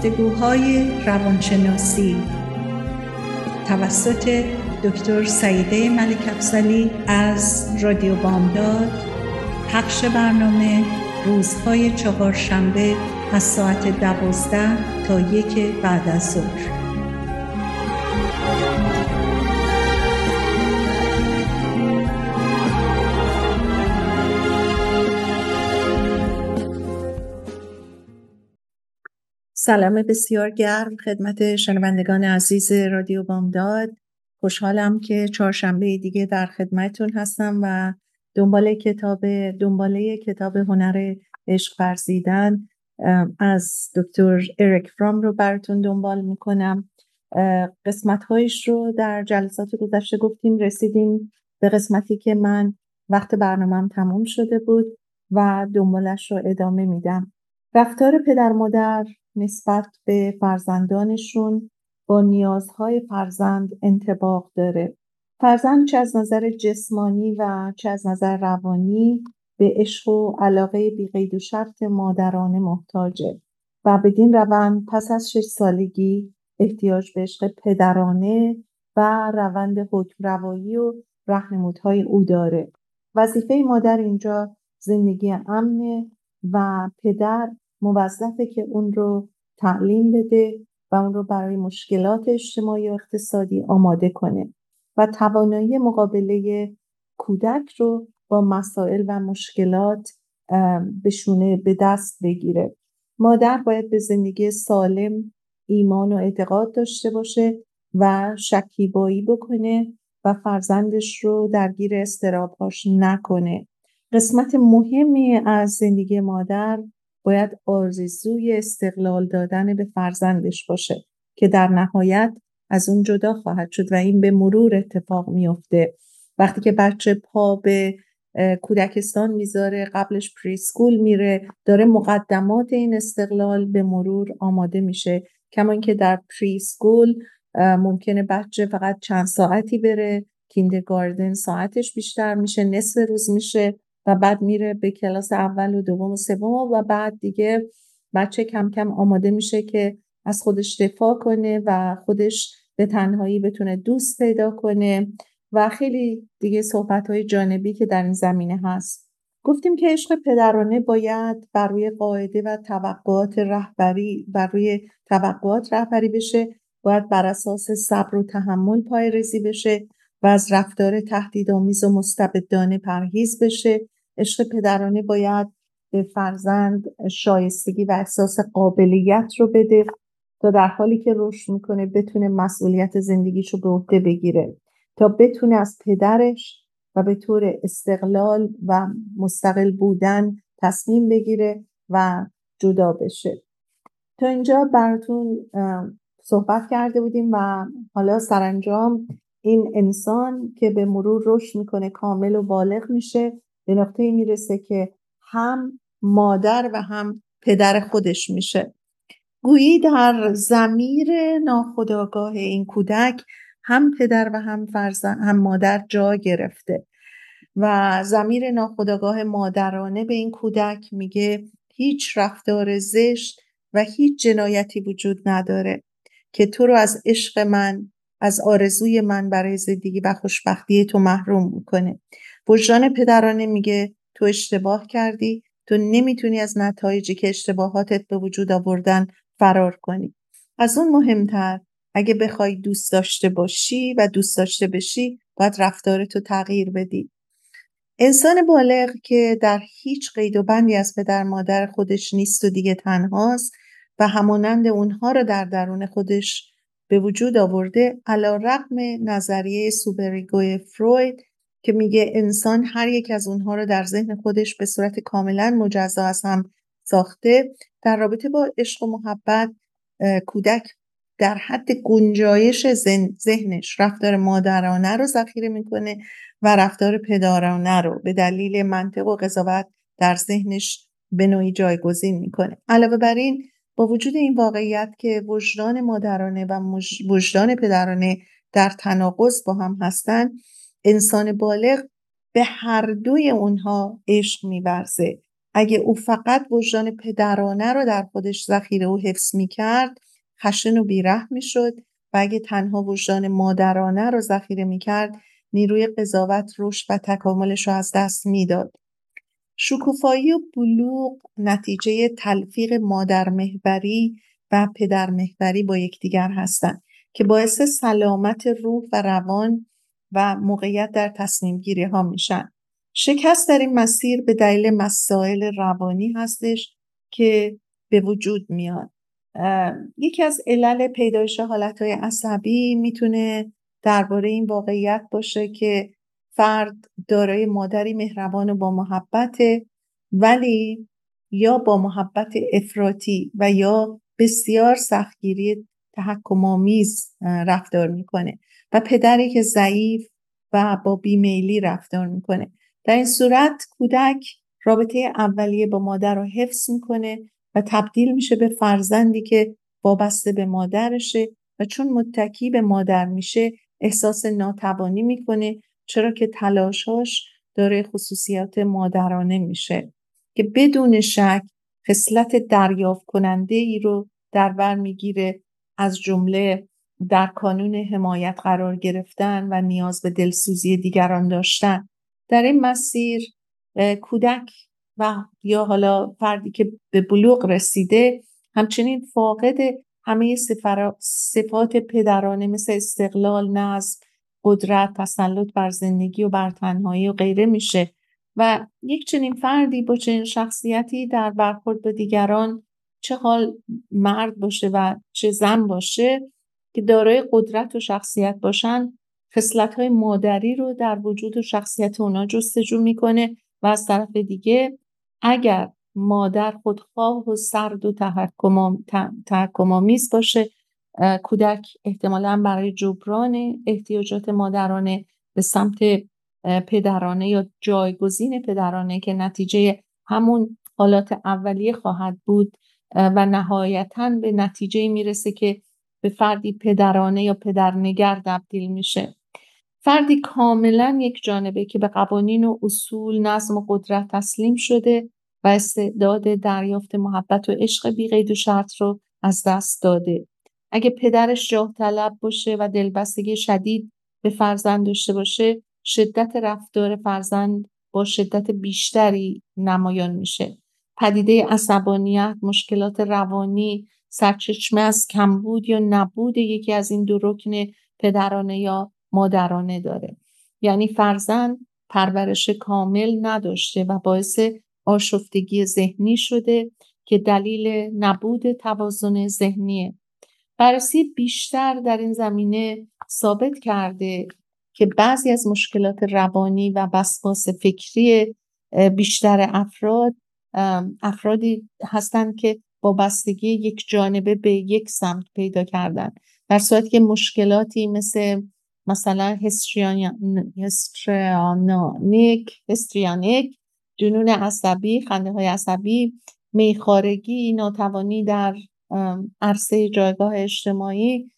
گفتگوهای روانشناسی. توسط دکتر سعیده ملک افزلی از رادیو بامداد پخش برنامه روزهای چهارشنبه از ساعت دوازده تا یک بعد از ظهر. سلام بسیار گرم خدمت شنوندگان عزیز رادیو بامداد. خوشحالم که چهارشنبه دیگه در خدمتتون هستم و دنبال کتاب دنباله کتاب هنر عشق ورزیدن از دکتر اریک فرام رو براتون دنبال می‌کنم. قسمت هایش رو در جلسات گذشته گفتیم رسیدیم به قسمتی که من وقت برنامهم تموم شده بود و دنبالش رو ادامه میدم. رفتار پدر مادر نسبت به فرزندانشون با نیازهای فرزند انتباق داره. فرزند چه از نظر جسمانی و چه از نظر روانی به عشق و علاقه بیقید و شرط مادرانه محتاجه و بدین روند پس از شش سالگی احتیاج به عشق پدرانه و روند حکم روایی و رهنمودهای او داره. وظیفه مادر اینجا زندگی امنه و پدر موظفه که اون رو تعلیم بده و اون رو برای مشکلات اجتماعی و اقتصادی آماده کنه و توانایی مقابله کودک رو با مسائل و مشکلات بشونه به دست بگیره. مادر باید به زندگی سالم ایمان و اعتقاد داشته باشه و شکیبایی بکنه و فرزندش رو درگیر استرابهاش نکنه. قسمت مهمی از زندگی مادر باید آرزوی استقلال دادن به فرزندش باشه که در نهایت از اون جدا خواهد شد و این به مرور اتفاق میفته وقتی که بچه پا به کودکستان می‌ذاره قبلش پریسکول میره داره مقدمات این استقلال به مرور آماده میشه. کما اینکه در preschool ممکنه بچه فقط چند ساعتی بره kindergarten ساعتش بیشتر میشه نصف روز میشه. و بعد میره به کلاس اول و دوم و سوم و بعد دیگه بچه کم کم آماده میشه که از خودش دفاع کنه و خودش به تنهایی بتونه دوست پیدا کنه و خیلی دیگه صحبت های جانبی که در این زمینه هست. گفتیم که عشق پدرانه باید بر روی قاعده و توقعات رهبری بر روی توقعات رهبری بشه باید بر اساس صبر و تحمل پای بشه. و از رفتار تهدیدآمیز و مستبدانه پرهیز بشه. عشق پدرانه باید به فرزند شایستگی و احساس قابلیت رو بده تا در حالی که رشد می‌کنه بتونه مسئولیت زندگیش رو به عهده بگیره. تا بتونه از پدرش و به طور استقلال و مستقل بودن تصمیم بگیره و جدا بشه. تا اینجا براتون صحبت کرده بودیم و حالا سرانجام این انسان که به مرور رشد می‌کنه کامل و بالغ میشه به نقطه می‌رسه که هم مادر و هم پدر خودش میشه. گویی در زمیر ناخداگاه این کودک هم پدر و هم فرزن هم مادر جا گرفته و زمیر ناخداگاه مادرانه به این کودک میگه هیچ رفتار زشت و هیچ جنایتی وجود نداره که تو رو از عشق من از آرزوی من برای زندگی و خوشبختی تو محروم می‌کنه. وجدان پدرانه میگه تو اشتباه کردی تو نمی‌تونی از نتایجی که اشتباهاتت به وجود آوردن فرار کنی. از اون مهمتر اگه بخوای دوست داشته باشی و دوست داشته بشی باید رفتارتو تغییر بدی. انسان بالغ که در هیچ قید و بندی از پدر مادر خودش نیست و دیگه تنهاست و همانند اونها رو در درون خودش به وجود آورده علا رقم نظریه سوبریگوی فروید که میگه انسان هر یک از اونها رو در ذهن خودش به صورت کاملا مجزا از هم ساخته در رابطه با عشق و محبت کودک در حد گنجایش ذهنش رفتار مادرانه رو ذخیره می‌کنه و رفتار پدرانه رو به دلیل منطق و قضاوت در ذهنش به نوعی جایگزین می‌کنه. علاوه بر این با وجود این واقعیت که وجدان مادرانه و وجدان پدرانه در تناقض با هم هستند انسان بالغ به هر دوی اونها عشق میورزه. اگه او فقط وجدان پدرانه رو در خودش ذخیره و حفظ می‌کرد خشن و بیره می‌شد و اگه تنها وجدان مادرانه رو ذخیره می‌کرد نیروی قضاوت رشد و تکاملش رو از دست می‌داد. شکوفایی و بلوغ نتیجه تلفیق مادر محوری و پدر محوری با یکدیگر هستند که باعث سلامت روح و روان و موقعیت در تصمیم گیری ها میشن. شکست در این مسیر به دلیل مسائل روانی هستش که به وجود میاد. یکی از علل پیدایش حالتهای عصبی می‌تونه درباره این واقعیت باشه که فرد دارای مادری مهربان و با محبت ولی یا با محبت افراطی و یا بسیار سختگیری تحکمآمیز رفتار می‌کنه و پدری که ضعیف و با بیمیلی رفتار می‌کنه. در این صورت کودک رابطه اولیه با مادر رو حفظ می‌کنه و تبدیل میشه به فرزندی که وابسته به مادرشه و چون متکی به مادر میشه احساس ناتوانی می‌کنه چرا که تلاشاش داره خصوصیات مادرانه میشه که بدون شک خصلت دریافت کننده ای رو در بر می‌گیره از جمله در کانون حمایت قرار گرفتن و نیاز به دلسوزی دیگران داشتن. در این مسیر کودک و یا حالا فردی که به بلوغ رسیده همچنین فاقد همه صفات پدرانه مثل استقلال نظم قدرت تسلط بر زندگی و بر تنهایی و غیره میشه. و یک چنین فردی با چنین شخصیتی در برخورد با دیگران چه حال مرد باشه و چه زن باشه که دارای قدرت و شخصیت باشن خصلت های مادری رو در وجود و شخصیت اونا جستجو می‌کنه و از طرف دیگه اگر مادر خودخواه و سرد و تحکمامیز باشه کودک احتمالا برای جبران احتیاجات مادرانه به سمت پدرانه یا جایگزین پدرانه که نتیجه همون حالات اولیه خواهد بود و نهایتا به نتیجه می‌رسه که به فردی پدرانه یا پدرنگر تبدیل میشه. فردی کاملا یک جانبه که به قوانین و اصول نظم و قدرت تسلیم شده و استعداد دریافت محبت و عشق بیقید و شرط رو از دست داده. اگه پدرش جاه طلب باشه و دلبستگی شدید به فرزند داشته باشه شدت رفتار فرزند با شدت بیشتری نمایان میشه. پدیده عصبانیت مشکلات روانی سرچشمه از کمبود یا نبود یکی از این دو رکن پدرانه یا مادرانه داره. یعنی فرزند پرورش کامل نداشته و باعث آشفتگی ذهنی شده که دلیل نبود توازن ذهنیه. بررسی بیشتر در این زمینه ثابت کرده که بعضی از مشکلات روانی و وسواس فکری بیشتر افراد افرادی هستند که وابستگی یک جانبه به یک سمت پیدا کردن در صورتی که مشکلاتی مثل مثلا هستریانیک هستریانیک جنون عصبی خنده های عصبی میخارگی ناتوانی در عرصه جایگاه اجتماعی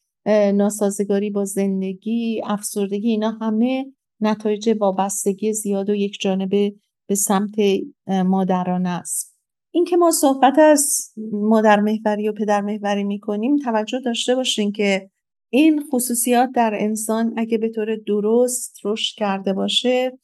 ناسازگاری با زندگی افسردگی اینا همه نتایج وابستگی زیاد و یک جانبه به سمت مادرانه است. اینکه ما صحبت از مادر محوری و پدر محوری می‌کنیم توجه داشته باشین که این خصوصیات در انسان اگه به طور درست رشد کرده باشه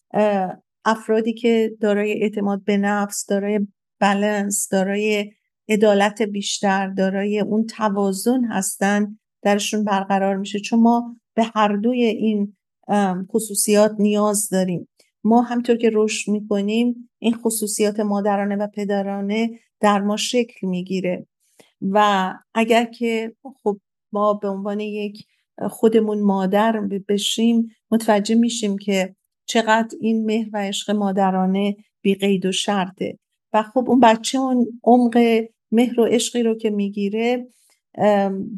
افرادی که دارای اعتماد به نفس دارای بلنس دارای عدالت بیشتر دارای اون توازن هستن درشون برقرار میشه. چون ما به هر دوی این خصوصیات نیاز داریم. ما همطور که رشد می‌کنیم این خصوصیات مادرانه و پدرانه در ما شکل می‌گیره. و اگر که خب ما به عنوان یک خودمون مادر بشیم متوجه میشیم که چقدر این مهر و عشق مادرانه بی قید و شرطه. و خب اون بچه اون عمق مهر و عشقی رو که می‌گیره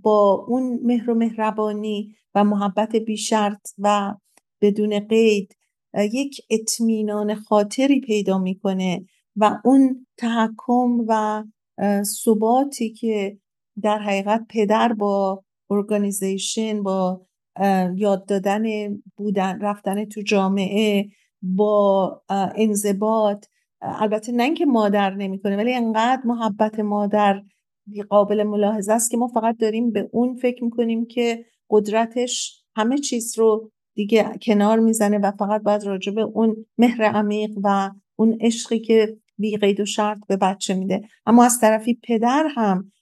با اون مهر و مهربانی و محبت بی شرط و بدون قید یک اطمینان خاطری پیدا می‌کنه و اون تحکم و ثباتی که در حقیقت پدر با ارگانیزیشن با یاد دادن بودن رفتن تو جامعه با انضباط البته نه اینکه مادر نمی‌کنه ولی انقدر محبت مادر قابل ملاحظه است که ما فقط داریم به اون فکر می‌کنیم که قدرتش همه چیز رو دیگه کنار می‌زنه و فقط باید راجع به اون مهر عمیق و اون عشقی که بی قید و شرط به بچه میده. اما از طرفی پدر هم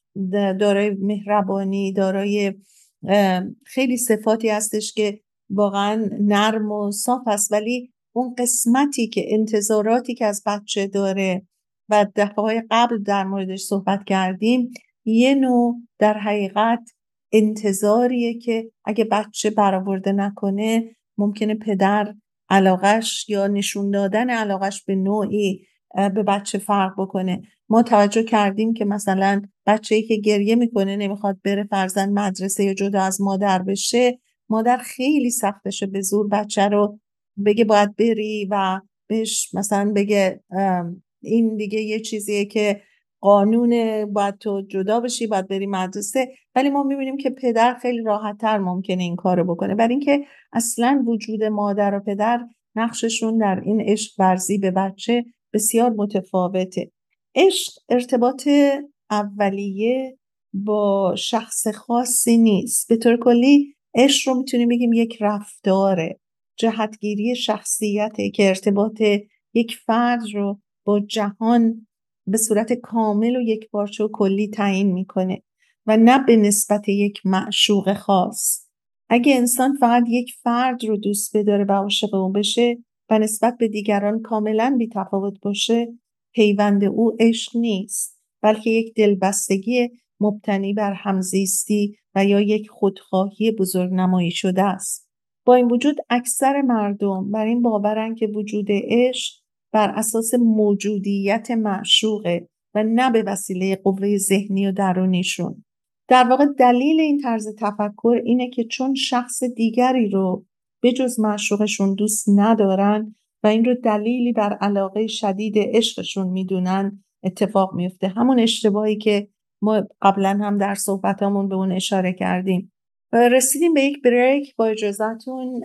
دارای مهربانی دارای خیلی صفاتی هستش که واقعا نرم و صاف است ولی اون قسمتی که انتظاراتی که از بچه داره و دفعه های قبل در موردش صحبت کردیم یه نوع در حقیقت انتظاریه که اگه بچه برآورده نکنه ممکنه پدر علاقش یا نشون دادن علاقش به نوعی به بچه فرق بکنه. ما توجه کردیم که مثلا بچه ای که گریه می‌کنه نمی‌خواد بره فرزن مدرسه یا جدا از مادر بشه مادر خیلی سختشه به زور بچه رو بگه باید بری و بهش مثلا بگه این دیگه یه چیزیه که قانون باید تو جدا بشی باید بری مدرسه. ولی ما می‌بینیم که پدر خیلی راحتتر ممکنه این کارو بکنه. برای اینکه اصلا وجود مادر و پدر نقششون در این عشق ورزی به بچه بسیار متفاوته. عشق ارتباط اولیه با شخص خاصی نیست. به طور کلی عشق رو می‌تونیم بگیم یک رفتاره. جهتگیری شخصیته که ارتباط یک فرد رو با جهان به صورت کامل و یک پارچه و کلی تعیین می‌کنه و نه به نسبت یک معشوق خاص. اگه انسان فقط یک فرد رو دوست بداره و عاشق اون بشه و نسبت به دیگران کاملا بیتفاوت باشه پیوند او عشق نیست بلکه یک دلبستگی مبتنی بر همزیستی و یا یک خودخواهی بزرگ نمایی شده است. با این وجود اکثر مردم بر این باورن که وجود عشق بر اساس موجودیت معشوقه و نه به وسیله قوه ذهنی و درونیشون. در واقع دلیل این طرز تفکر اینه که چون شخص دیگری رو به جز معشوقشون دوست ندارن و این رو دلیلی بر علاقه شدید عشقشون می‌دونن اتفاق میفته همون اشتباهی که ما قبلا هم در صحبتامون به اون اشاره کردیم. رسیدیم به یک بریک با اجازهتون.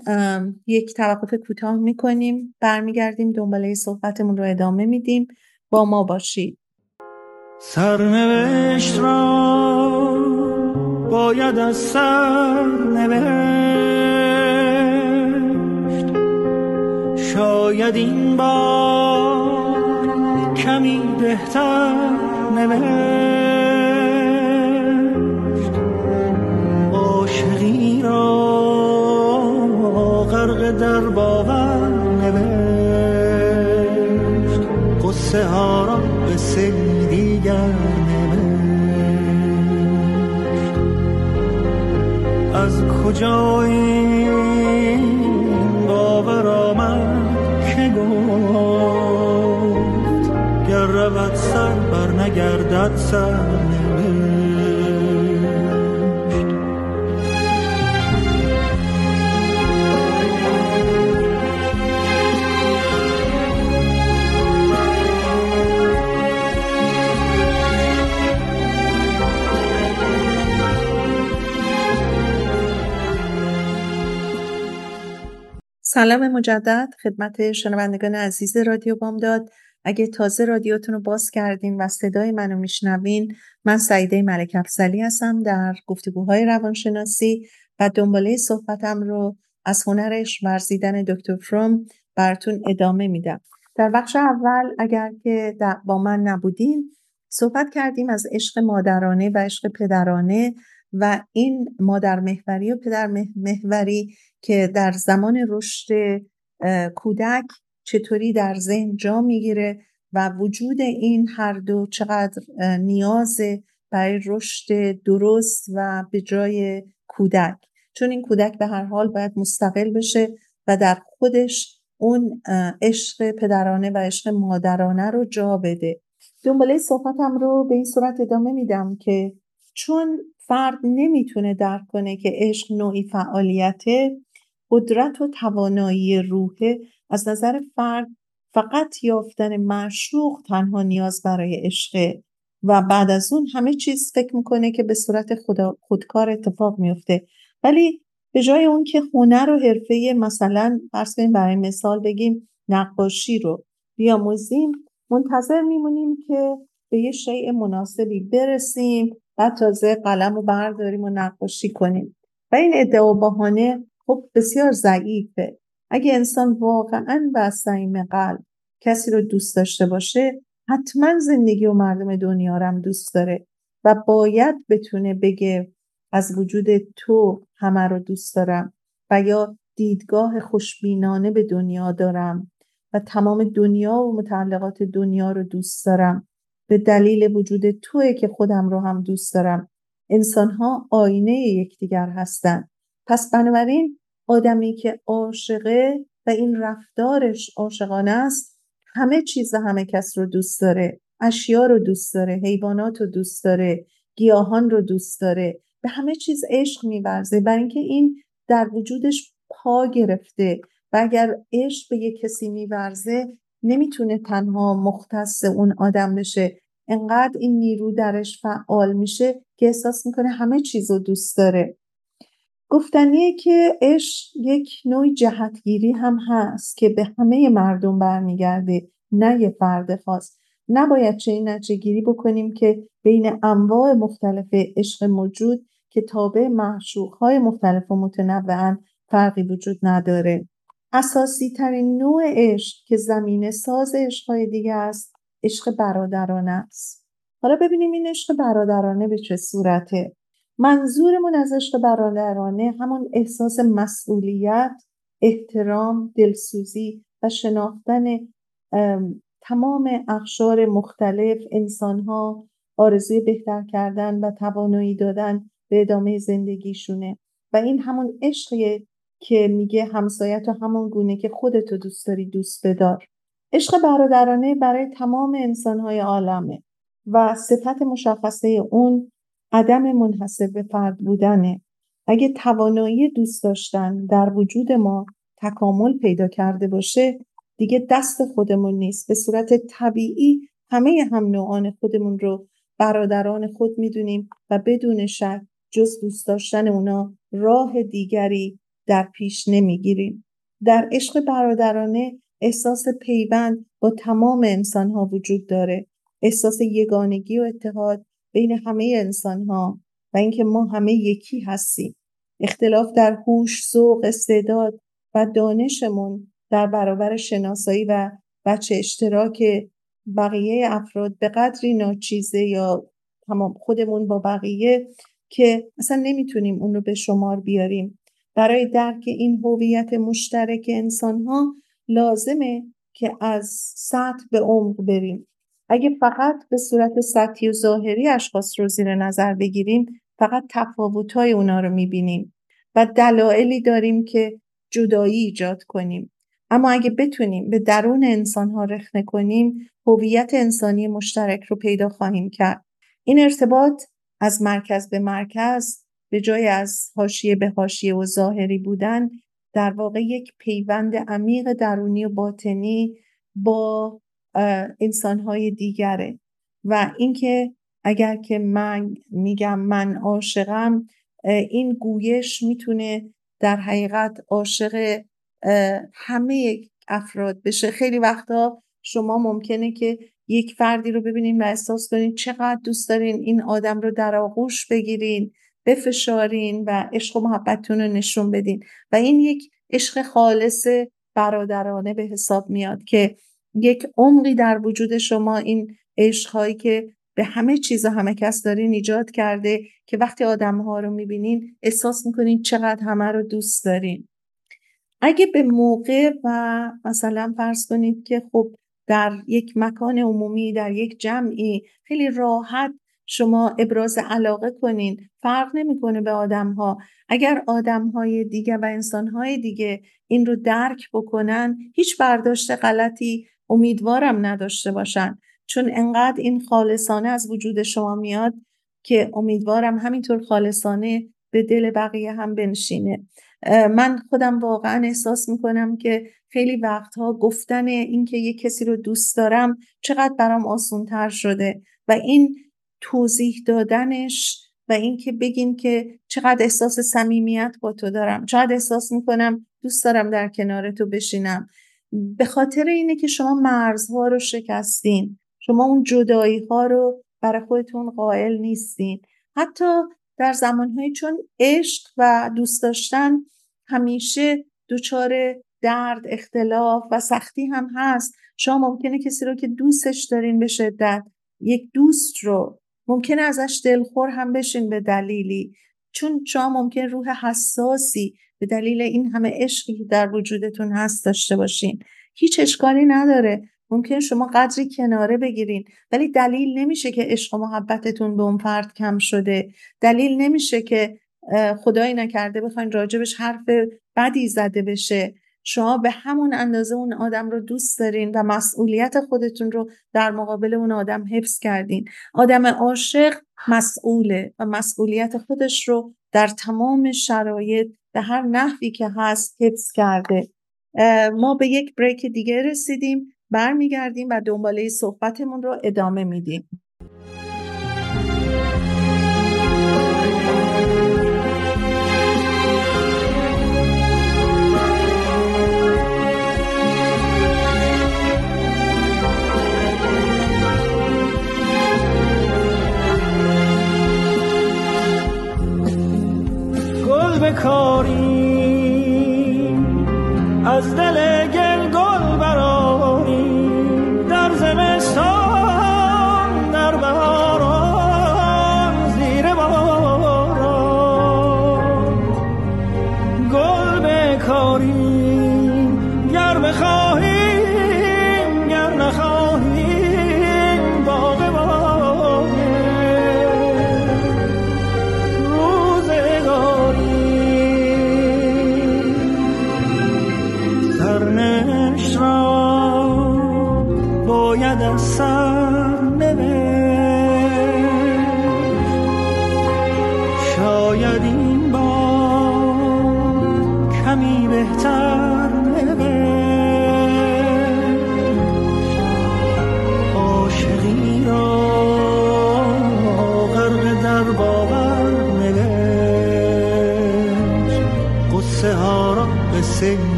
یک توقف کوتاه می‌کنیم برمیگردیم دنباله صحبتمون رو ادامه میدیم. با ما باشید. سرنوشت را باید از سر نوشت. شاید این بار کمی بهتر نوشت. باور نوشت. قصه ها را به سری دیگر نوشت. از کجا این باور آمد که گفت گر رود سر بر نگردد سر. سلام مجدد. خدمت شنوندگان عزیز رادیو بامداد. اگه تازه رادیوتون رو باز کردین و صدای منو میشنوین من سعیده ملک افزلی هستم در گفتگوهای روانشناسی و دنباله صحبتم رو از هنرش ورزیدن دکتر فروم براتون ادامه میدم. در بخش اول اگر که با من نبودین صحبت کردیم از عشق مادرانه و عشق پدرانه و این مادر محوری و پدر محوری که در زمان رشد کودک چطوری در ذهن جا می‌گیره و وجود این هر دو چقدر نیاز برای رشد درست و به جای کودک. چون این کودک به هر حال باید مستقل بشه و در خودش اون عشق پدرانه و عشق مادرانه رو جا بده. دنباله صحبتم رو به این صورت ادامه میدم که چون فرد نمی‌تونه درک کنه که عشق نوعی فعالیته قدرت و توانایی روحه از نظر فرد فقط یافتن معشوق تنها نیاز برای عشقه و بعد از اون همه چیز فکر می‌کنه که به صورت خدا خودکار اتفاق میفته ولی به جای اون که هنر و حرفه مثلا فرض برای مثال بگیم نقاشی رو بیاموزیم منتظر میمونیم که به یه شیء مناسبی برسیم. و تازه قلم رو برداریم و نقاشی کنیم. و این ادعا بهانه خب بسیار ضعیفه. اگه انسان واقعا از صمیم قلب کسی رو دوست داشته باشه حتما زندگی و مردم دنیا رو هم دوست داره و باید بتونه بگه از وجود تو همه رو دوست دارم و یا دیدگاه خوشبینانه به دنیا دارم و تمام دنیا و متعلقات دنیا رو دوست دارم. به دلیل وجود توی که خودم رو هم دوست دارم. انسان ها آینه یکدیگر هستند. پس بنابراین آدمی که عاشقه و این رفتارش عاشقانه است همه چیز همه کس رو دوست داره. اشیا رو دوست داره حیوانات رو دوست داره گیاهان رو دوست داره. به همه چیز عشق میورزه. برای اینکه این در وجودش پا گرفته و اگر عشق به یک کسی میورزه نمی‌تونه تنها مختص اون آدم بشه. انقدر این نیرو درش فعال میشه که احساس می‌کنه همه چیز رو دوست داره. گفتنیه که عشق یک نوع جهتگیری هم هست که به همه مردم برمیگرده نه یه فرد خاص. نباید چه گیری بکنیم که بین انواع مختلف عشق موجود که تابع های مختلف و متنوعن فرقی وجود نداره. اساسی ترین نوع عشق که زمینه ساز عشقهای دیگه است عشق برادرانه است. حالا ببینیم این عشق برادرانه به چه صورته. منظورمون از عشق برادرانه همون احساس مسئولیت احترام دلسوزی و شناختن تمام اخشار مختلف انسانها آرزوی بهتر کردن و توانایی دادن به ادامه زندگیشونه. و این همون عشقیه که میگه همسایت همون گونه که خودتو دوست داری دوست بدار. عشق برادرانه برای تمام انسانهای عالمه و صفت مشخصه اون عدم منحصر به فرد بودنه. اگه توانایی دوست داشتن در وجود ما تکامل پیدا کرده باشه دیگه دست خودمون نیست. به صورت طبیعی همه هم نوعان خودمون رو برادران خود می‌دونیم و بدون شک جز دوست داشتن اونا راه دیگری در پیش نمی‌گیریم. در عشق برادرانه احساس پیوند با تمام انسان ها وجود داره. احساس یگانگی و اتحاد بین همه انسان ها و اینکه ما همه یکی هستیم. اختلاف در هوش، ذوق، استعداد و دانشمون در برابر شناسایی و بچه اشتراک بقیه افراد به قدری ناچیزه یا تمام خودمون با بقیه که اصلا نمی‌تونیم اون رو به شمار بیاریم. برای درک این هویت مشترک انسان ها لازمه که از سطح به عمق بریم. اگه فقط به صورت سطحی و ظاهری اشخاص رو زیر نظر بگیریم فقط تفاوت‌های اونا رو می‌بینیم و دلایلی داریم که جدایی ایجاد کنیم. اما اگه بتونیم به درون انسان ها رخنه کنیم هویت انسانی مشترک رو پیدا خواهیم کرد. این ارتباط از مرکز به مرکز به جای از حاشیه به حاشیه و ظاهری بودن در واقع یک پیوند عمیق درونی و باطنی با انسانهای دیگره. و اینکه اگر که من میگم من عاشقم این گویش می‌تونه در حقیقت عاشق همه افراد بشه. خیلی وقتا شما ممکنه که یک فردی رو ببینین و احساس کنین چقدر دوست دارین این آدم رو در آغوش بگیرین. بفشارین و عشق و محبتتون رو نشون بدین. و این یک عشق خالص برادرانه به حساب میاد که یک عمقی در وجود شما این عشقهایی که به همه چیز و همه کس دارین ایجاد کرده که وقتی آدم ها رو می‌بینین احساس می‌کنین چقدر همه رو دوست دارین. اگه به موقع و مثلا فرض کنید که خب در یک مکان عمومی در یک جمعی خیلی راحت شما ابراز علاقه کنین. فرق نمی‌کنه به آدم ها اگر آدم های دیگه و انسان های دیگه این رو درک بکنن هیچ برداشت غلطی امیدوارم نداشته باشن. چون انقدر این خالصانه از وجود شما میاد که امیدوارم همینطور خالصانه به دل بقیه هم بنشینه. من خودم واقعا احساس می‌کنم که خیلی وقتها گفتن اینکه یه کسی رو دوست دارم چقدر برام آسونتر شده و این توضیح دادنش و اینکه بگین که چقدر احساس صمیمیت با تو دارم. چقدر احساس می‌کنم دوست دارم در کنار تو بشینم. به خاطر اینه که شما مرزها رو شکستین. شما اون جدایی ها رو برای خودتون قائل نیستین. حتی در زمانهایی چون عشق و دوست داشتن همیشه دچار درد اختلاف و سختی هم هست. شما ممکنه کسی رو که دوستش دارین به شدت یک دوست رو ممکنه ازش دلخور هم بشین به دلیلی. چون شما ممکن روح حساسی به دلیل این همه عشقی در وجودتون هست داشته باشین. هیچ اشکالی نداره. ممکن شما قدری کناره بگیرین. ولی دلیل نمیشه که عشق و محبتتون به اون فرد کم شده. دلیل نمیشه که خدایی نکرده بخواین راجبش حرف بدی زده بشه. شما به همون اندازه اون آدم رو دوست دارین و مسئولیت خودتون رو در مقابل اون آدم حفظ کردین. آدم عاشق مسئوله و مسئولیت خودش رو در تمام شرایط به هر نحوی که هست حفظ کرده. ما به یک بریک دیگه رسیدیم برمیگردیم و دنباله صحبتمون رو ادامه میدیم. از دل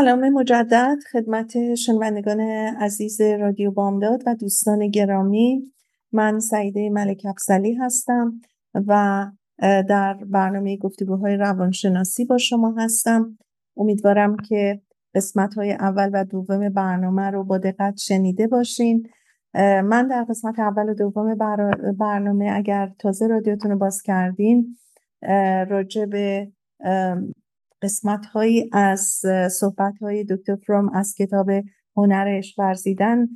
سلام مجدد خدمت شنوندگان عزیز رادیو بامداد و دوستان گرامی. من سعیده ملک افزلی هستم و در برنامه گفتگوهای روانشناسی با شما هستم. امیدوارم که قسمت های اول و دوم برنامه رو با دقت شنیده باشین. من در قسمت اول و دوم برنامه اگر تازه رادیوتون رو باز کردین راجع به قسمت هایی از صحبت های دکتر فروم از کتاب هنرش ورزیدن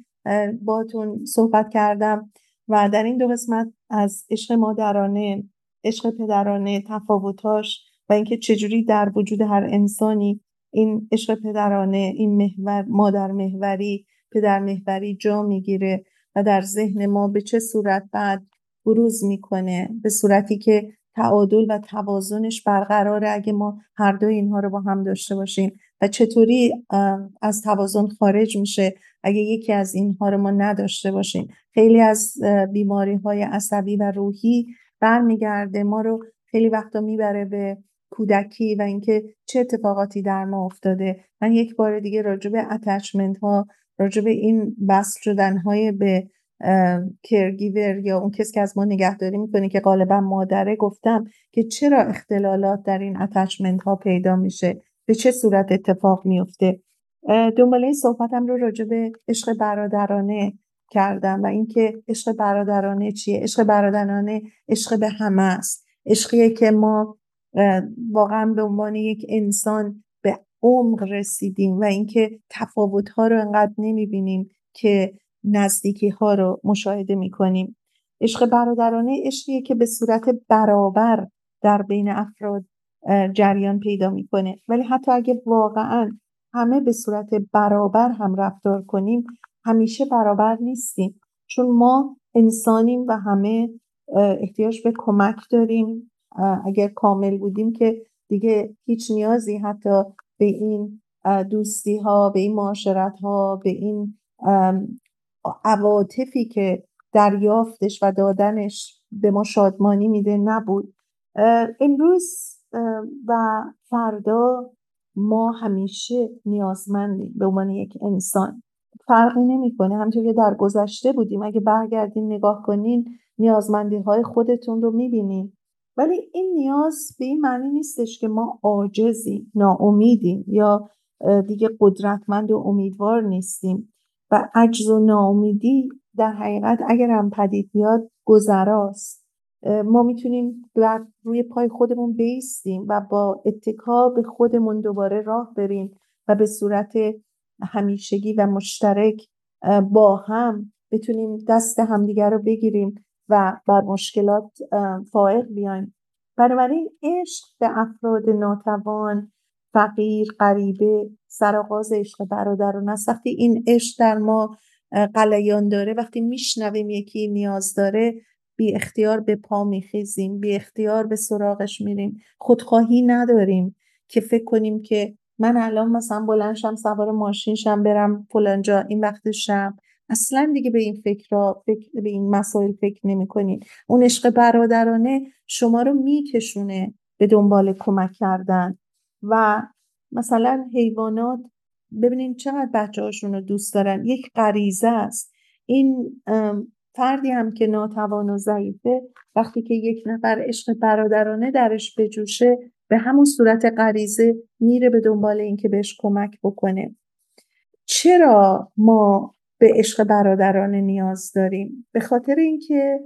باتون صحبت کردم و در این دو قسمت از عشق مادرانه عشق پدرانه تفاوتاش و اینکه چجوری در وجود هر انسانی این عشق پدرانه این محور مادر محوری پدر محوری جا می‌گیره و در ذهن ما به چه صورت بعد بروز می‌کنه؟ به صورتی که تعادل و توازنش برقراره اگه ما هر دو اینها رو با هم داشته باشیم. و چطوری از توازن خارج میشه اگه یکی از اینها رو ما نداشته باشیم. خیلی از بیماری های عصبی و روحی برمیگرده. ما رو خیلی وقتا می‌بره به کودکی و اینکه چه اتفاقاتی در ما افتاده. من یک بار دیگه راجع به اتچمنت ها راجع به این بست شدن های به کرگیور یا اون کسی که از ما نگهداری می‌کنه که غالبا مادره گفتم که چرا اختلالات در این اتچمنت ها پیدا میشه؟ به چه صورت اتفاق میفته دنباله صحبتم رو راجع به عشق برادرانه کردم و اینکه عشق برادرانه چیه؟ عشق برادرانه عشق به همه است. عشقیه که ما واقعا به عنوان یک انسان به عمق رسیدیم و اینکه تفاوت ها رو انقدر نمی‌بینیم که نزدیکی ها رو مشاهده می‌کنیم. عشق برادرانه عشقیه که به صورت برابر در بین افراد جریان پیدا می‌کنه. ولی حتی اگه واقعا همه به صورت برابر هم رفتار کنیم همیشه برابر نیستیم. چون ما انسانیم و همه احتیاج به کمک داریم. اگر کامل بودیم که دیگه هیچ نیازی حتی به این دوستی ها به این معاشرت ها به این عواطفی که دریافتش و دادنش به ما شادمانی میده نبود. امروز و فردا ما همیشه نیازمندیم به عنوان یک انسان. فرقی نمی‌کنه همونطور که در گذشته بودیم. اگه برگردین نگاه کنین نیازمندی های خودتون رو می‌بینین. ولی این نیاز به این معنی نیستش که ما عاجزیم ناامیدیم یا دیگه قدرتمند و امیدوار نیستیم. عجز و ناامیدی در حقیقت اگر هم پدید بیاد گذراست. ما می‌تونیم بر روی پای خودمون بیستیم و با اتکا به خودمون دوباره راه بریم و به صورت همیشگی و مشترک با هم بتونیم دست همدیگر رو بگیریم و بر مشکلات فائق بیایم. بنابراین عشق به افراد ناتوان فقیر غریبه سرآغاز عشق برادران است وقتی این عشق در ما قلیان داره وقتی میشنویم یکی نیاز داره بی اختیار به پا میخیزیم بی اختیار به سراغش میریم. خودخواهی نداریم که فکر کنیم که من الان مثلا بلنشم سوار ماشین شم برم فلانجا این وقت شم اصلا دیگه به این فکر فکر به این مسائل فکر نمی کنید اون عشق برادرانه شما رو میکشونه به دنبال کمک کردن. و مثلا حیوانات ببینید چقدر بچه هاشون رو دوست دارن. یک غریزه است. این فردی هم که ناتوان و ضعیفه وقتی که یک نفر عشق برادرانه درش بجوشه به همون صورت غریزه میره به دنبال اینکه بهش کمک بکنه. چرا ما به عشق برادرانه نیاز داریم؟ به خاطر اینکه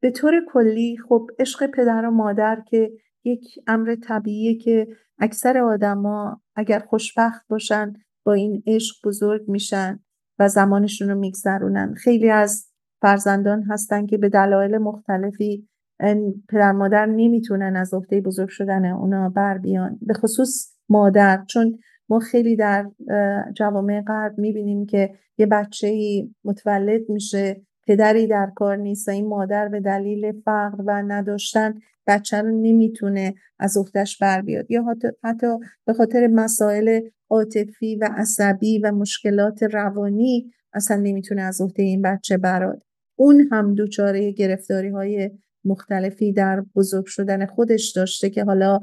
به طور کلی خب عشق پدر و مادر که یک امر طبیعیه که اکثر آدما اگر خوشبخت باشن با این عشق بزرگ میشن و زمانشون رو میگذرونن. خیلی از فرزندان هستن که به دلایل مختلفی پدر مادر نمی‌تونن از عهده بزرگ شدن اونا بر بیان. به خصوص مادر چون ما خیلی در جوامع غرب می‌بینیم که یه بچه متولد میشه پدری در کار نیست و این مادر به دلیل فقر و نداشتن بچه رو نمی‌تونه از اختش بر بیاد. یا حتی به خاطر مسائل عاطفی و عصبی و مشکلات روانی اصلا نمی‌تونه از عهده این بچه براد. اون هم دوچاره گرفتاری های مختلفی در بزرگ شدن خودش داشته که حالا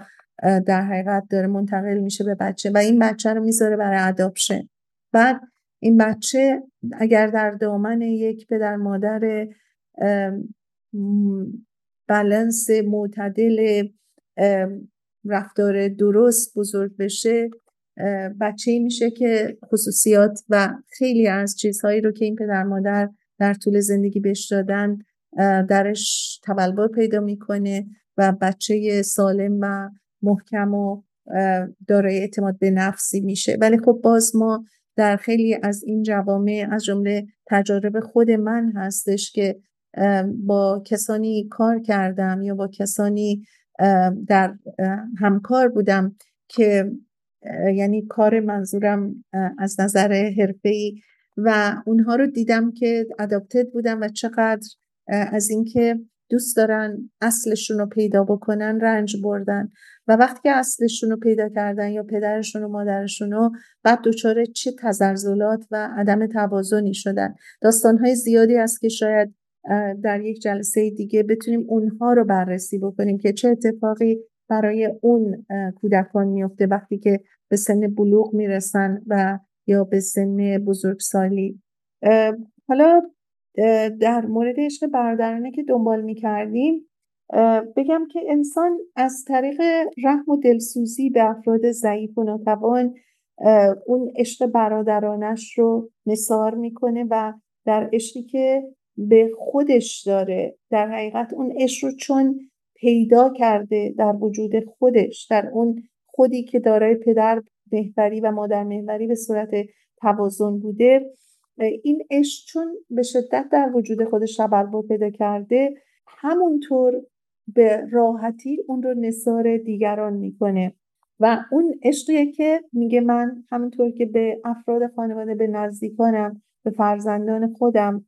در حقیقت داره منتقل میشه به بچه و این بچه رو می‌ذاره برای اداپشن بعد این بچه اگر در دامن یک پدر مادر بلنس معتدل رفتار درست بزرگ بشه بچه میشه که خصوصیات و خیلی از چیزهایی رو که این پدر مادر در طول زندگی بهش دادن درش تبلور پیدا می‌کنه و بچه سالم و محکم و دارای اعتماد به نفسی میشه. ولی خب باز ما در خیلی از این جوامع از جمله تجارب خود من هستش که با کسانی کار کردم یا با کسانی در همکار بودم که یعنی کار منظورم از نظر حرفه‌ای و اونها رو دیدم که اداپتد بودن و چقدر از اینکه دوست دارن اصلشون رو پیدا بکنن رنج بردن. و وقتی که اصلشون رو پیدا کردن یا پدرشون و مادرشون رو بعد دچار چه تزلزلات و عدم توازنی شدن. داستانهای زیادی است که شاید در یک جلسه دیگه بتونیم اونها رو بررسی بکنیم که چه اتفاقی برای اون کودکان میفته وقتی که به سن بلوغ می‌رسن و یا به سن بزرگسالی. حالا در مورد عشق برادرانه که دنبال می‌کردیم بگم که انسان از طریق رحم و دلسوزی به افراد ضعیف و ناتوان اون عشق برادرانش رو نصار می‌کنه و در عشقی که به خودش داره. در حقیقت اون عشق رو چون پیدا کرده در وجود خودش در اون خودی که دارای پدر محوری و مادر محوری به صورت توازن بوده این عشق چون به شدت در وجود خودش تبلور پیدا کرده همونطور به راحتی اون رو نصار دیگران می‌کنه. و اون عشقیه که میگه من همونطور که به افراد خانواده به نزدیکانم به فرزندان خودم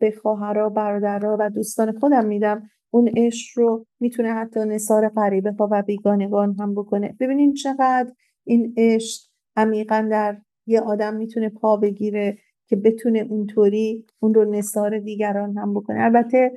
به خواهرها برادرها و دوستان خودم میدم. اون عشق رو می‌تونه حتی نصار غریبه ها و بیگانگان هم بکنه. ببینیم چقدر این عشق عمیقا در یه آدم می‌تونه پا بگیره که بتونه اونطوری اون رو نصار دیگران هم بکنه. البته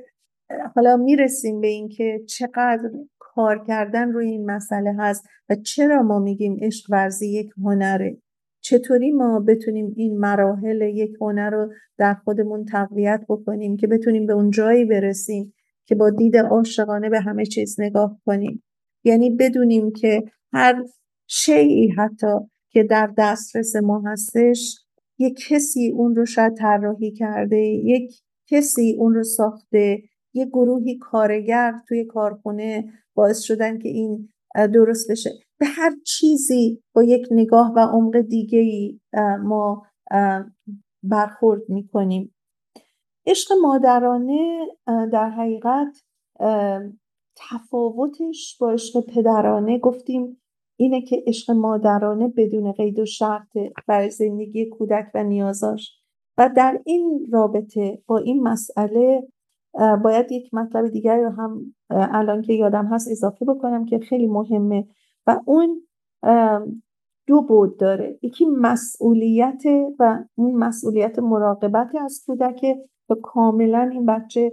حالا می‌رسیم به اینکه چقدر کار کردن روی این مسئله هست و چرا ما میگیم عشق ورزی یک هنره؟ چطوری ما بتونیم این مراحل یک هنر رو در خودمون تقویت بکنیم که بتونیم به اون جایی برسیم که با دید عاشقانه به همه چیز نگاه کنیم؟ یعنی بدونیم که هر شیعی حتی که در دسترس ما هستش یک کسی اون رو شاید طراحی کرده یک کسی اون رو ساخته یک گروهی کارگر توی کارخونه باعث شدن که این درست بشه. به هر چیزی با یک نگاه و عمق دیگه ای ما برخورد می‌کنیم. عشق مادرانه در حقیقت تفاوتش با عشق پدرانه گفتیم اینه که عشق مادرانه بدون قید و شرط برای زندگی کودک و نیازاش. و در این رابطه با این مسئله باید یک مطلب دیگر رو هم الان که یادم هست اضافه بکنم که خیلی مهمه. و اون دو بود داره. یکی مسئولیت و اون مسئولیت مراقبت از کودک و کاملا این بچه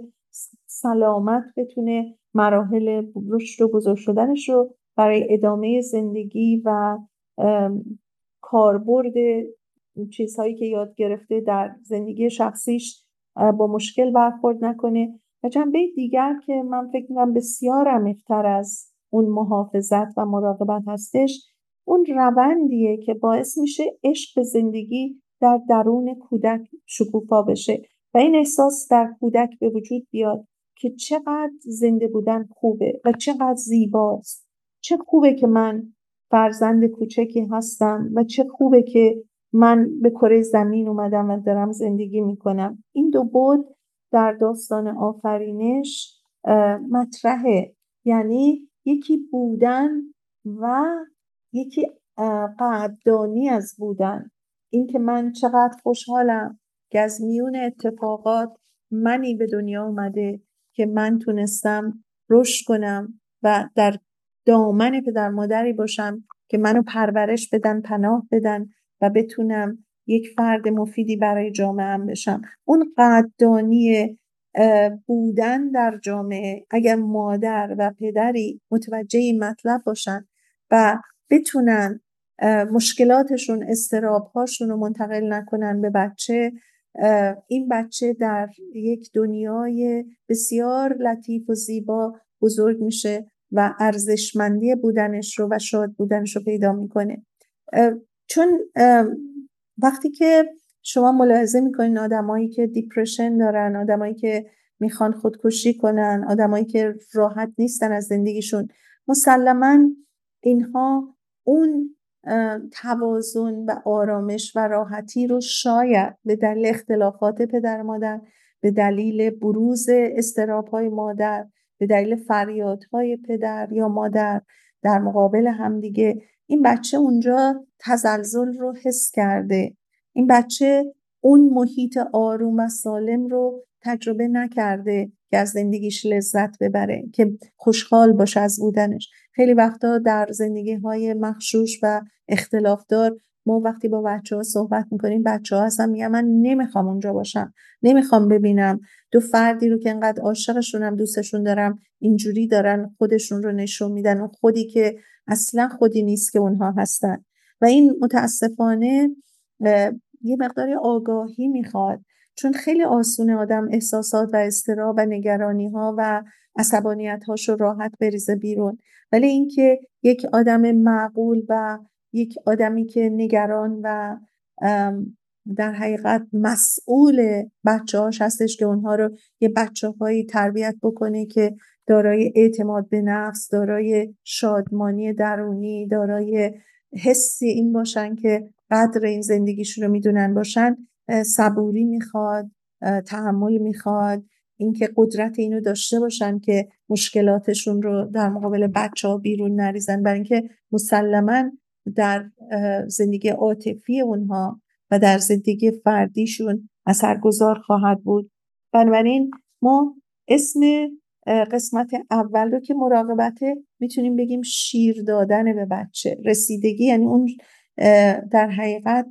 سلامت بتونه مراحل رشد و بزرگ شدنش رو برای ادامه زندگی و کاربرد چیزهایی که یاد گرفته در زندگی شخصیش با مشکل برخورد نکنه. و جنبه دیگر که من فکر می‌کنم بسیار عمیقتر از اون محافظت و مراقبت هستش اون روندیه که باعث میشه عشق زندگی در درون کودک شکوفا بشه و این احساس در کودک به وجود بیاد که چقدر زنده بودن خوبه و چقدر زیباست. چه خوبه که من فرزند کوچکی هستم و چه خوبه که من به کره زمین اومدم و دارم زندگی می‌کنم. این دو بود در داستان آفرینش مطرحه. یعنی یکی بودن و یکی قدردانی از بودن. اینکه من چقدر خوشحالم که از میون اتفاقات منی به دنیا اومده که من تونستم رشد کنم و در دامن پدر مادری باشم که منو پرورش بدن پناه بدن و بتونم یک فرد مفیدی برای جامعه هم بشم. اون قدردانی بودن در جامعه اگر مادر و پدری متوجه این مطلب باشن و بتونن مشکلاتشون استرابهاشون رو منتقل نکنن به بچه این بچه در یک دنیای بسیار لطیف و زیبا بزرگ میشه و ارزشمندی بودنش رو و شاد بودنش رو پیدا می‌کنه. چون وقتی که شما ملاحظه می‌کنین آدمایی که دیپرشن دارن آدمایی که می‌خوان خودکشی کنن آدمایی که راحت نیستن از زندگیشون. مسلما اینها اون توازن و آرامش و راحتی رو شاید به دلیل اختلافات پدر مادر به دلیل بروز استراب های مادر به دلیل فریادهای پدر یا مادر در مقابل همدیگه این بچه اونجا تزلزل رو حس کرده. این بچه اون محیط آروم و سالم رو تجربه نکرده که از زندگیش لذت ببره که خوشحال باشه از بودنش. خیلی وقتا در زندگی های مخشوش و اختلافدار ما وقتی با بچه ها صحبت می‌کنیم بچه ها هستن میگن من نمی‌خوام اونجا باشم نمی‌خوام ببینم. دو فردی رو که انقدر عاشقشونم دوستشون دارم اینجوری دارن خودشون رو نشون میدن و خودی که اصلا خودی نیست که اونها هستن. و این متاسفانه یه مقداری آگاهی می‌خواد. چون خیلی آسونه آدم احساسات و استرا و نگرانی ها و عصبانیت هاشو راحت بریزه بیرون. ولی اینکه یک آدم معقول و یک آدمی که نگران و در حقیقت مسئول بچه هاش هستش که اونها رو یه بچه هایی تربیت بکنه که دارای اعتماد به نفس دارای شادمانی درونی دارای حسی این باشن که قدر این زندگیشون رو می‌دونن باشن صبوری می‌خواد تحمل می‌خواد اینکه قدرت اینو داشته باشن که مشکلاتشون رو در مقابل بچه ها بیرون نریزن. برای اینکه مسلما در زندگی عاطفی اونها و در زندگی فردیشون اثرگذار خواهد بود. بنابراین ما اسم قسمت اول رو که مراقبته می‌تونیم بگیم شیر دادن به بچه رسیدگی. یعنی اون در حقیقت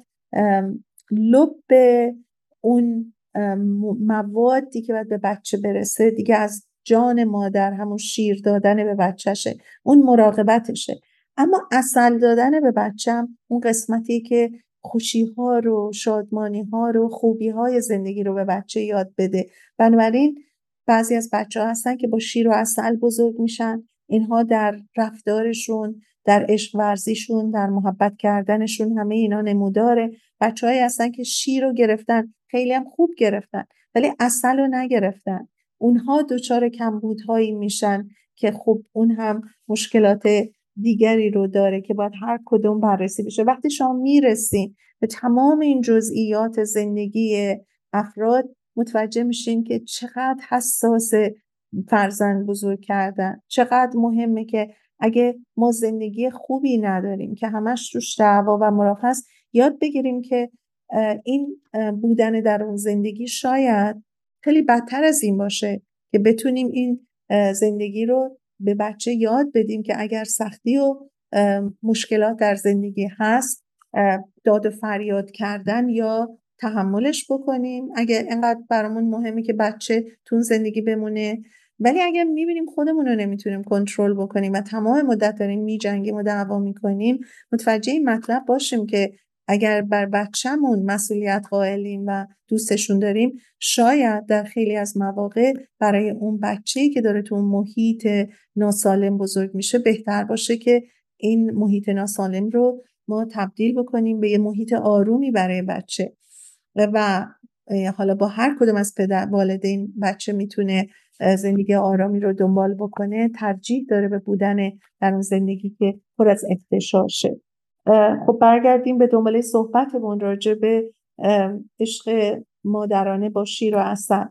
لب اون موادی که باید به بچه برسه دیگه از جان مادر همون شیر دادن به بچهشه اون مراقبتشه. اما اصل دادن به بچم اون قسمتی که خوشی ها رو شادمانی ها رو خوبی های زندگی رو به بچه یاد بده. بنابراین بعضی از بچه ها هستن که با شیر و اصل بزرگ میشن. اینها در رفتارشون در عشق ورزیشون در محبت کردنشون همه اینا نموداره. بچه هستن که شیر رو گرفتن خیلی هم خوب گرفتن ولی اصل رو نگرفتن. اونها دچار کمبودهایی میشن که خب اون هم مشکلات دیگری رو داره که باید هر کدوم بررسی بشه. وقتی شما می‌رسین به تمام این جزئیات زندگی افراد متوجه میشین که چقدر حساس فرزند بزرگ کردن. چقدر مهمه که اگه ما زندگی خوبی نداریم که همش توش دعوا و مراف هست یاد بگیریم که این بودن در اون زندگی شاید خیلی بدتر از این باشه که بتونیم این زندگی رو به بچه یاد بدیم که اگر سختی و مشکلات در زندگی هست داد و فریاد کردن یا تحملش بکنیم. اگر انقدر برامون مهمه که بچه تون زندگی بمونه ولی اگر می‌بینیم خودمون رو نمی‌تونیم کنترل بکنیم و تمام مدت داریم میجنگیم و دعوا می‌کنیم متوجه این مطلب باشیم که اگر بر بچهمون مسئولیت قائلیم و دوستشون داریم شاید در خیلی از مواقع برای اون بچه‌ای که داره تو اون محیط ناسالم بزرگ میشه بهتر باشه که این محیط ناسالم رو ما تبدیل بکنیم به یه محیط آرومی برای بچه. و حالا با هر کدوم از پدر والدین بچه می‌تونه زندگی آرامی رو دنبال بکنه ترجیح داره به بودن در اون زندگی که پر از اختشاشه خب برگردیم به دنباله صحبتمون راجع به عشق مادرانه با شیر و اصل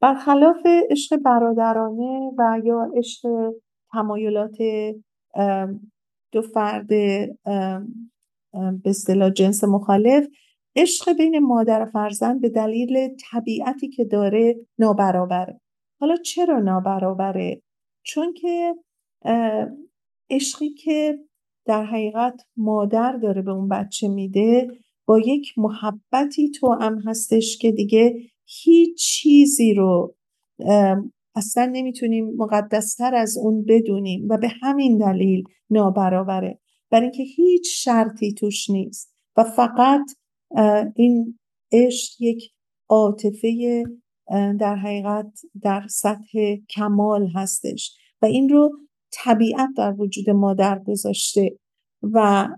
برخلاف عشق برادرانه و یا عشق تمایلات دو فرد به اصطلاح جنس مخالف عشق بین مادر و فرزند به دلیل طبیعتی که داره نابرابره. حالا چرا نابرابره؟ چون که عشقی که در حقیقت مادر داره به اون بچه میده با یک محبتی تو هم هستش که دیگه هیچ چیزی رو اصلا نمی‌تونیم مقدستر از اون بدونیم و به همین دلیل نابرابره. برای اینکه هیچ شرطی توش نیست. و فقط این عشق یک عاطفه در حقیقت در سطح کمال هستش و این رو طبیعت در وجود مادر گذاشته و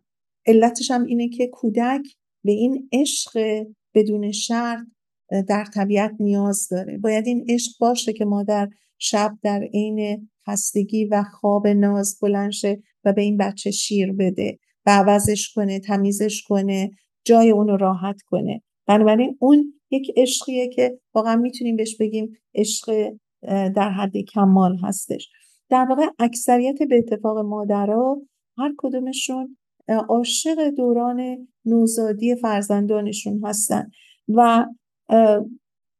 علتش هم اینه که کودک به این عشق بدون شرط در طبیعت نیاز داره. باید این عشق باشه که مادر شب در عین خستگی و خواب ناز بلنشه و به این بچه شیر بده و عوضش کنه تمیزش کنه جای اونو راحت کنه. بنابراین اون یک عشقیه که واقعا می‌تونیم بهش بگیم عشق در حد کمال هستش در واقع اکثریت به اتفاق مادرها هر کدومشون عاشق دوران نوزادی فرزندانشون هستن و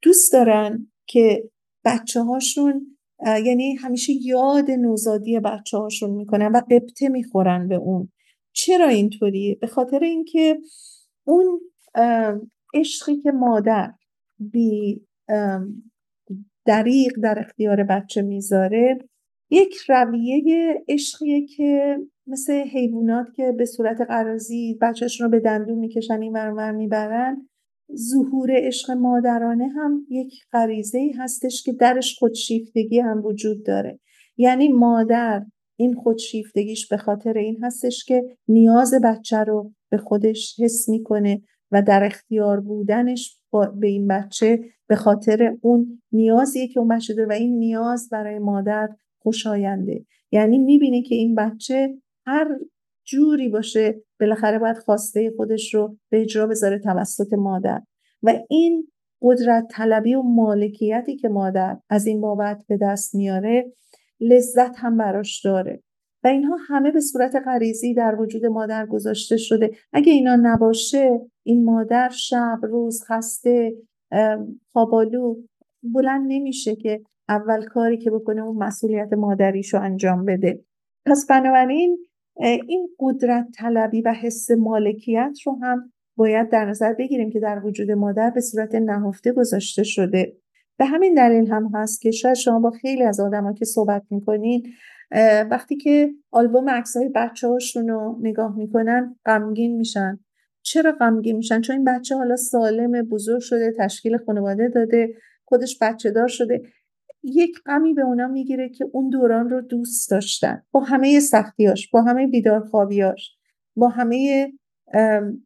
دوست دارن که بچه هاشون یعنی همیشه یاد نوزادی بچه هاشون می‌کنن و قبطه می‌خورن به اون چرا اینطوریه؟ به خاطر اینکه اون عشقی که مادر بی دریق در اختیار بچه می‌ذاره یک رویه عشقیه که مثل حیوانات که به صورت قرازی بچهشون رو به دندون می‌کشن این ورمر می‌برن ظهور عشق مادرانه هم یک غریزه هستش که درش خودشیفتگی هم وجود داره. یعنی مادر این خودشیفتگیش به خاطر این هستش که نیاز بچه رو به خودش حس می‌کنه. و در اختیار بودنش به این بچه به خاطر اون نیازیه که اون بچه و این نیاز برای مادر خوشاینده. یعنی می‌بینه که این بچه هر جوری باشه بالاخره باید خواسته خودش رو به اجرا بذاره توسط مادر. و این قدرت طلبی و مالکیتی که مادر از این بابت به دست میاره لذت هم براش داره. و اینها همه به صورت غریزی در وجود مادر گذاشته شده. اگه اینا نباشه این مادر شب روز خسته خوابالو بلند نمیشه که اول کاری که بکنه اون مسئولیت مادریشو انجام بده. پس بنابراین این قدرت طلبی و حس مالکیت رو هم باید در نظر بگیریم که در وجود مادر به صورت نهفته گذاشته شده. به همین دلیل هم هست که شاید شما با خیلی از آدما که صحبت می‌کنین وقتی که آلبوم عکسای بچه هاشون رو نگاه می‌کنن غمگین میشن. چرا غمگین میشن؟ چون این بچه حالا سالم بزرگ شده تشکیل خانواده داده خودش بچه دار شده. یک غمی به اونا می‌گیره که اون دوران رو دوست داشتن. با همه سختیاش با همه بیدارخوابیاش با همه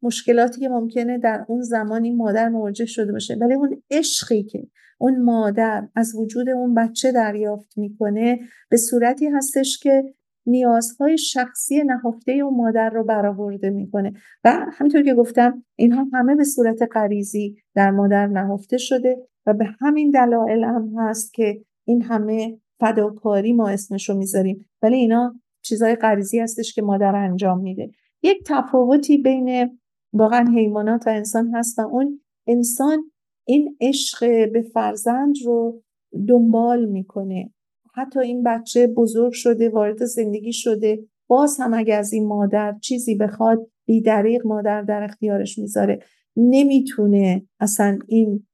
مشکلاتی که ممکنه در اون زمان این مادر مواجه شده باشه. ولی اون عشقی که اون مادر از وجود اون بچه دریافت می‌کنه به صورتی هستش که نیازهای شخصی نهفته اون مادر رو برآورده می‌کنه. و همینطور که گفتم اینها همه به صورت غریزی در مادر نهفته شده و به همین دلایل هم هست که این همه فداکاری ما اسمشو می‌ذاریم. ولی اینا چیزای غریزی هستش که مادر انجام میده. یک تفاوتی بین واقعا حیوانات و انسان هست و اون انسان این عشق به فرزند رو دنبال می‌کنه. حتی این بچه بزرگ شده وارد زندگی شده باز هم اگه از این مادر چیزی بخواد بیدریق مادر در اختیارش می‌ذاره. نمی‌تونه اصلا این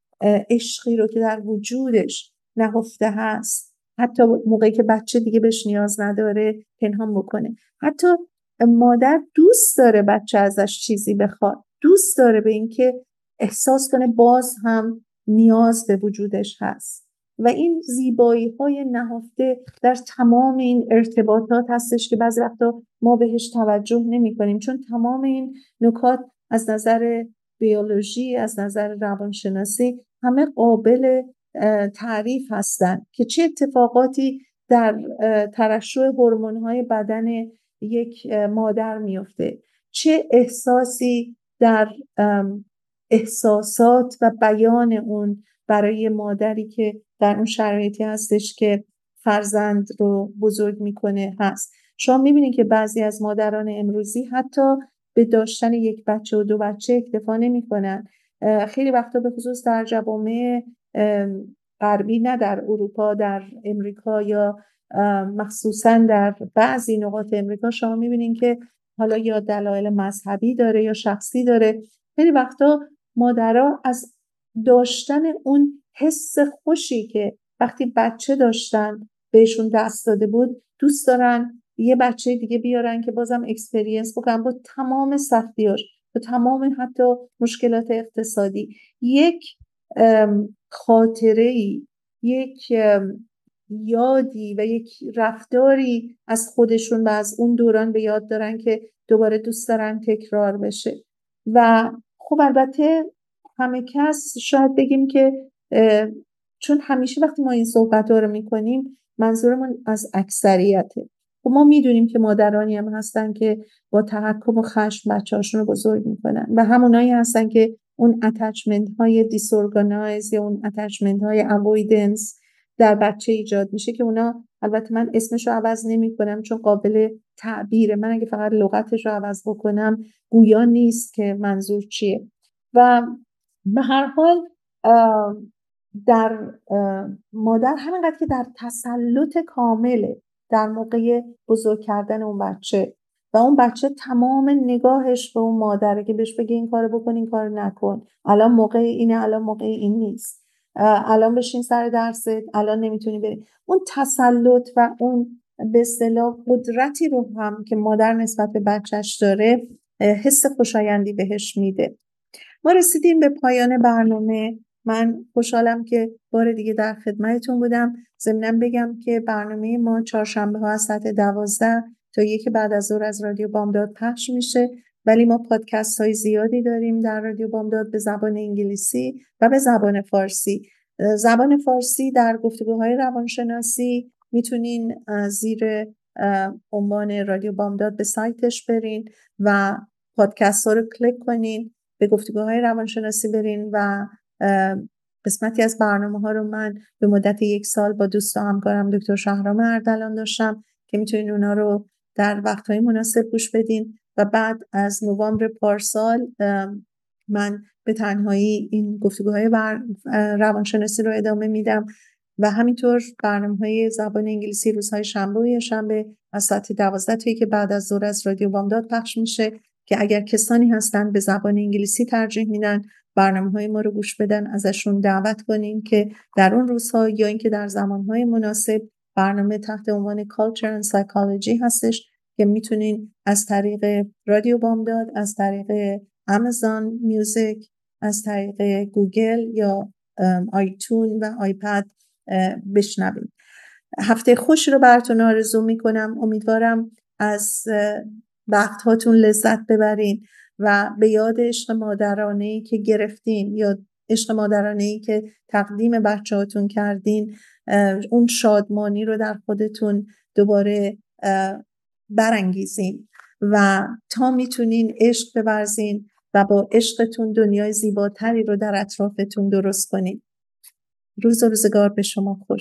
عشقی رو که در وجودش نهفته هست حتی موقعی که بچه دیگه بهش نیاز نداره پنهان بکنه. حتی مادر دوست داره بچه ازش چیزی بخواد. دوست داره به اینکه احساس کنه باز هم نیاز به وجودش هست. و این زیبایی های نهفته در تمام این ارتباطات هستش که بعضی وقتا ما بهش توجه نمی کنیم چون تمام این نکات از نظر بیولوژی از نظر روانشناسی همه قابل تعریف هستند که چه اتفاقاتی در ترشح های بدن یک مادر میفته چه احساسی در احساسات و بیان اون برای مادری که در اون شرایطی هستش که فرزند رو بزرگ می‌کنه هست؟ شما می‌بینید که بعضی از مادران امروزی حتی به داشتن یک بچه و دو بچه اکتفا نمی‌کنن. خیلی وقتا به خصوص در جوامع غربی نه در اروپا در امریکا یا مخصوصا در بعضی نقاط امریکا شما می‌بینید که حالا یا دلایل مذهبی داره یا شخصی داره. خیلی وقتا مادرها از داشتن اون حس خوشی که وقتی بچه داشتن بهشون دست داده بود دوست دارن یه بچه دیگه بیارن که بازم اکسپریانس بکنن. با تمام سختیاش با تمام حتی مشکلات اقتصادی. یک خاطره ای یک یادی و یک رفتاری از خودشون و از اون دوران به یاد دارن که دوباره دوست دارن تکرار بشه. و خب البته همه کس شاید بگیم که چون همیشه وقتی ما این صحبت رو می‌کنیم منظورمون از اکثریته. خب ما می‌دونیم که مادرانی هم هستن که با تحکم و خشم بچه رو بزرگ می‌کنن و همونایی هستن که اون اتچمنت های دیسورگانایز یا اون اتچمنت های اویدنس در بچه ایجاد میشه که اونا البته من اسمش رو عوض نمی کنم چون قابل تعبیره. من اگه فقط لغتش رو عوض بکنم گویا نیست که منظور چیه. و به هر حال در مادر همینقدر که در تسلط کامله در موقع بزرگ کردن اون بچه و اون بچه تمام نگاهش به اون مادره که بهش بگه این کارو بکن این کار نکن الان موقع اینه الان موقع این نیست. الان بشین سر درست الان نمی‌تونی بری. اون تسلط و اون به اصطلاح قدرتی رو هم که مادر نسبت به بچهش داره حس خوشایندی بهش میده. ما رسیدیم به پایان برنامه. من خوشحالم که بار دیگه در خدمتتون بودم. ضمنا بگم که برنامه ما چهارشنبه ها از ساعت دوازده تا یک بعد از ظهر از رادیو بامداد پخش میشه. ولی ما پادکست های زیادی داریم در رادیو بامداد به زبان انگلیسی و به زبان فارسی. زبان فارسی در گفتگوهای روانشناسی می‌تونین زیر عنوان رادیو بامداد به سایتش برین و پادکست ها رو کلیک کنین به گفتگوهای روانشناسی برین و قسمتی از برنامه ها رو من به مدت یک سال با دوست همکارم دکتر شهرام اردلان داشتم که می‌تونین اونا رو در وقتهای مناسب گوش بدین. و بعد از نوامبر پارسال من به تنهایی این گفتگوهای روانشناسی رو ادامه میدم و همینطور برنامه های زبان انگلیسی روزهای شنبه و شنبه از ساعت دوازده تایی که بعد از ظهر از رادیو بامداد پخش میشه که اگر کسانی هستن به زبان انگلیسی ترجیح میدن برنامه های ما رو گوش بدن ازشون دعوت کنین که در اون روزها یا اینکه در زمانهای مناسب برنامه تحت عنوان Culture and Psychology هستش که می‌تونین از طریق رادیو بامداد از طریق آمازون میوزیک از طریق گوگل یا آیتون و آیپد بشنوید هفته خوش رو براتون آرزو می‌کنم. امیدوارم از وقت هاتون لذت ببرین و به یاد عشق مادرانه ای که گرفتین یا عشق مادرانه ای که تقدیم بچه هاتون کردین اون شادمانی رو در خودتون دوباره برانگیزین و تا می‌تونین عشق ببرزین و با عشقتون دنیای زیباتری رو در اطرافتون درست کنین. روز و روزگار به شما خوش.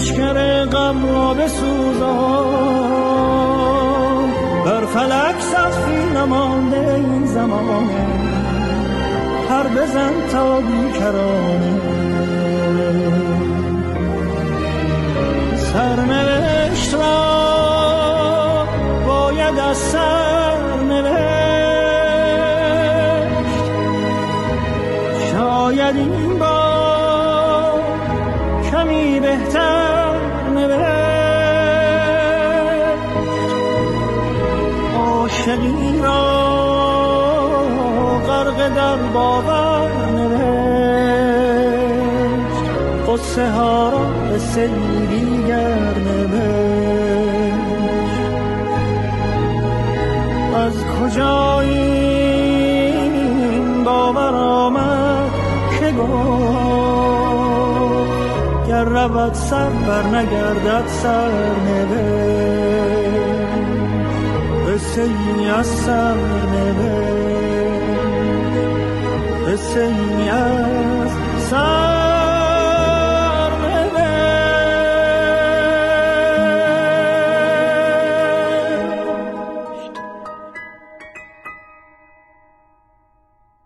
لشکر غم را بسوزان. بر فلک سخفی نمانده این زمانه هر بزن تا بیکرانه. سرنوشت را باید از سرنوشت را به سیری گر از کجا این باور آمد که گفت گر رود سر بر نگردد سر نوشت. قصه ای از سر نوشت. قصه ای از